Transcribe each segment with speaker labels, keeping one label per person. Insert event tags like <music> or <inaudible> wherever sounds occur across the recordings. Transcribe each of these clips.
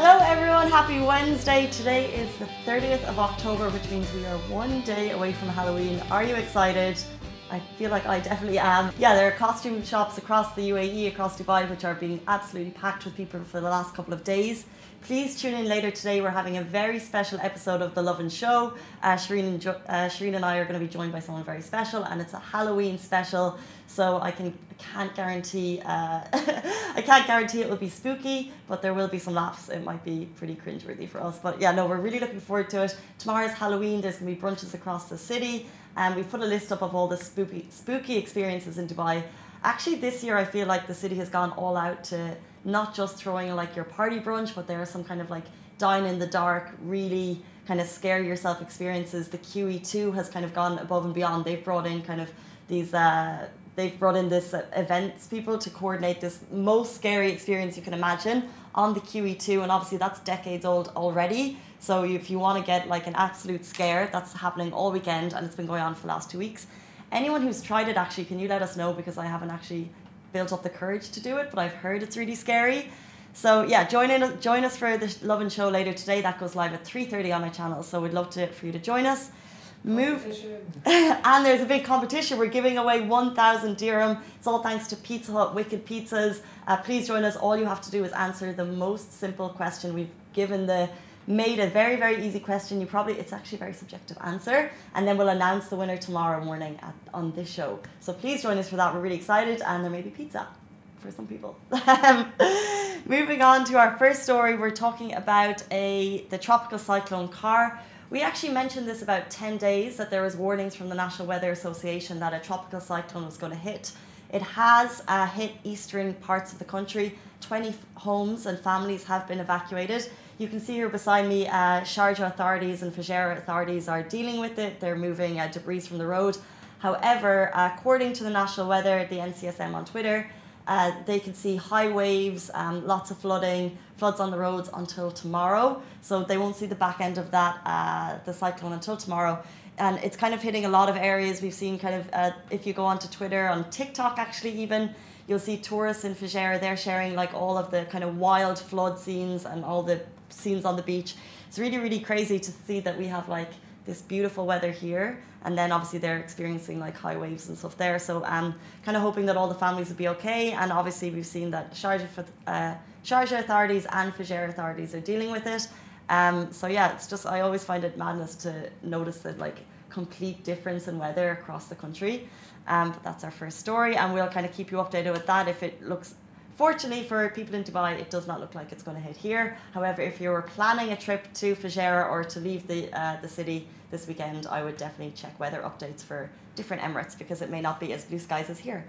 Speaker 1: Hello, everyone. Happy Wednesday. Today is the 30th of October, which means we are one day away from Halloween. Are you excited? I feel like I definitely am. Yeah, there are costume shops across the UAE, across Dubai, which are being absolutely packed with people for the last couple of days. Please tune in later today. We're having a very special episode of The Lovin Show. Uh, Shireen, and jo- uh, Shireen and I are going to be joined by someone very special, and it's a Halloween special. So I can I can't guarantee uh, <laughs> I can't guarantee it will be spooky, but there will be some laughs. It might be pretty cringeworthy for us, but yeah, no, we're really looking forward to it. Tomorrow's Halloween. There's going to be brunches across the city, and we've put a list up of all the spooky spooky experiences in Dubai. Actually, this year I feel like the city has gone all out to not just throwing like your party brunch, but there are some kind of like down in the dark, really kind of scare yourself experiences. The QE2 has kind of gone above and beyond. They've brought in kind of these, uh, they've brought in this uh, events people to coordinate this most scary experience you can imagine on the QE2. And obviously that's decades old already. So if you want to get like an absolute scare, that's happening all weekend and it's been going on for the last two weeks. Anyone who's tried it actually, can you let us know because I haven't actually built up the courage to do it, but I've heard it's really scary. So yeah, join in, join us for the Lovin Show later today. That goes live at three thirty on my channel. So we'd love to for you to join us. Move, <laughs> and there's a big competition. We're giving away one thousand dirham. It's all thanks to Pizza Hut Wicked Pizzas. Uh, please join us. All you have to do is answer the most simple question we've given the made a very very easy question. You probably it's actually a very subjective answer. And then we'll announce the winner tomorrow morning at, on this show. So please join us for that. We're really excited. And there may be pizza for some people. <laughs> Moving on to our first story. We're talking about a the tropical cyclone Kyarr we actually mentioned this about 10 days that there was warnings from the national weather association that a tropical cyclone was going to hit. It has uh, hit eastern parts of the country. 20 homes and families have been evacuated you can see here beside me, uh, Sharjah authorities and Fujairah authorities are dealing with it. They're moving uh, debris from the road. However, according to the National Weather, the NCSM on Twitter, uh, they can see high waves, um, lots of flooding, floods on the roads until tomorrow. So they won't see the back end of that, uh, the cyclone, until tomorrow. And it's kind of hitting a lot of areas. We've seen kind of, uh, if you go onto Twitter, on TikTok actually, even, you'll see tourists in Fujairah, they're sharing like all of the kind of wild flood scenes and all the scenes on the beach. It's really, really crazy to see that we have like this beautiful weather here, and then obviously they're experiencing like high waves and stuff there. So um, kind of hoping that all the families will be okay. And obviously we've seen that Sharjah, uh, Sharjah authorities and Fujairah authorities are dealing with it. Um, so yeah, it's just I always find it madness to notice that like complete difference in weather across the country. Um, that's our first story, and we'll kind of keep you updated with that if it looks Fortunately for people in Dubai, it does not look like it's going to hit here. However, if you were planning a trip to Fujairah or to leave the uh, the city this weekend, I would definitely check weather updates for different Emirates because it may not be as blue skies as here.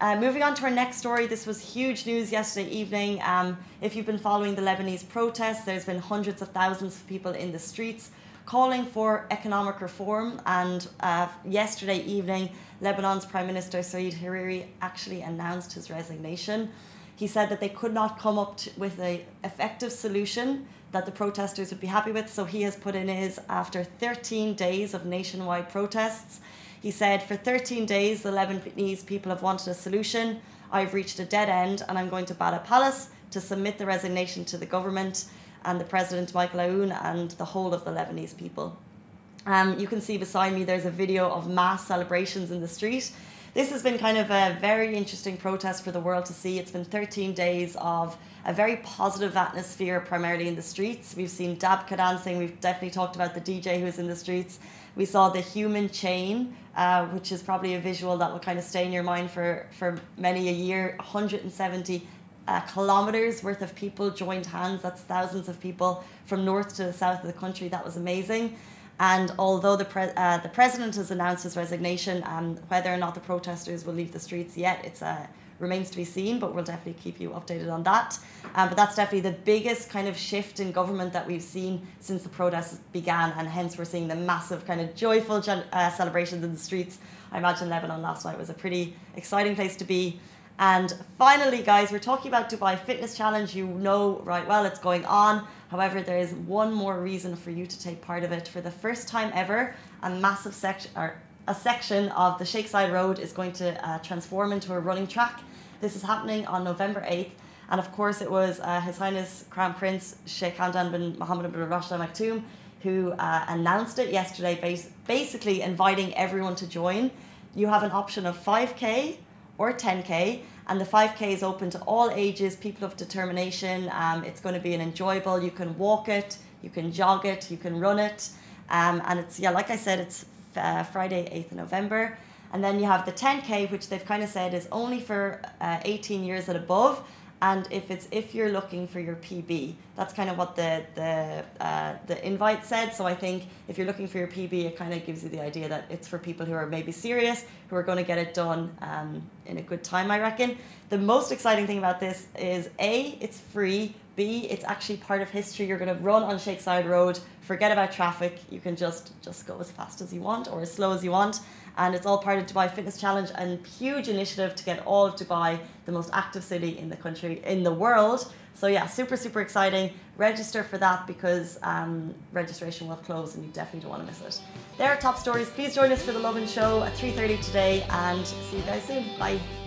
Speaker 1: Uh, moving on to our next story, this was huge news yesterday evening. Um, if you've been following the Lebanese protests, there's been hundreds of thousands of people in the streets calling for economic reform. And uh, yesterday evening, Lebanon's Prime Minister Saad Hariri actually announced his resignation. He said that they could not come up to, with an effective solution that the protesters would be happy with. So he has put in his after 13 days of nationwide protests. He said, for 13 days, the Lebanese people have wanted a solution. I've reached a dead end and I'm going to Bala Palace to submit the resignation to the government and the president, Michael Aoun, and the whole of the Lebanese people. Um, you can see beside me there's a video of mass celebrations in the street this has been kind of a very interesting protest for the world to see. It's been 13 days of a very positive atmosphere, primarily in the streets. We've seen Dabka dancing. We've definitely talked about the DJ who was in the streets. We saw the human chain, uh, which is probably a visual that will kind of stay in your mind for, for many a year. 170 uh, kilometers worth of people joined hands. That's thousands of people from north to the south of the country. That was amazing. And although the, pre- uh, the president has announced his resignation, um, whether or not the protesters will leave the streets yet, it uh, remains to be seen. But we'll definitely keep you updated on that. Um, but that's definitely the biggest kind of shift in government that we've seen since the protests began, and hence we're seeing the massive kind of joyful gen- uh, celebrations in the streets. I imagine Lebanon last night was a pretty exciting place to be. And finally, guys, we're talking about Dubai Fitness Challenge. You know right well it's going on. However, there is one more reason for you to take part of it. For the first time ever, a massive section or a section of the Zayed Road is going to uh, transform into a running track. This is happening on November 8th. And of course, it was uh, His Highness Crown Prince Sheikh Hamdan bin Mohammed bin Rashid Al Maktoum who uh, announced it yesterday, bas- basically inviting everyone to join. You have an option of 5K or 10K, and the 5K is open to all ages, people of determination. Um, it's going to be an enjoyable, you can walk it, you can jog it, you can run it. Um, and it's, yeah, like I said, it's uh, Friday, 8th of November. And then you have the 10K, which they've kind of said is only for uh, 18 years and above and if it's if you're looking for your PB, that's kind of what the the uh, the invite said. So I think if you're looking for your PB, it kind of gives you the idea that it's for people who are maybe serious, who are going to get it done um, in a good time. I reckon. The most exciting thing about this is a it's free. B it's actually part of history. You're going to run on Zayed Road. Forget about traffic. You can just just go as fast as you want or as slow as you want and it's all part of Dubai Fitness Challenge and huge initiative to get all of Dubai the most active city in the country in the world. So yeah, super super exciting. Register for that because um, registration will close and you definitely don't want to miss it. There are top stories. Please join us for the Lovin Show at 3:30 today and see you guys soon. Bye.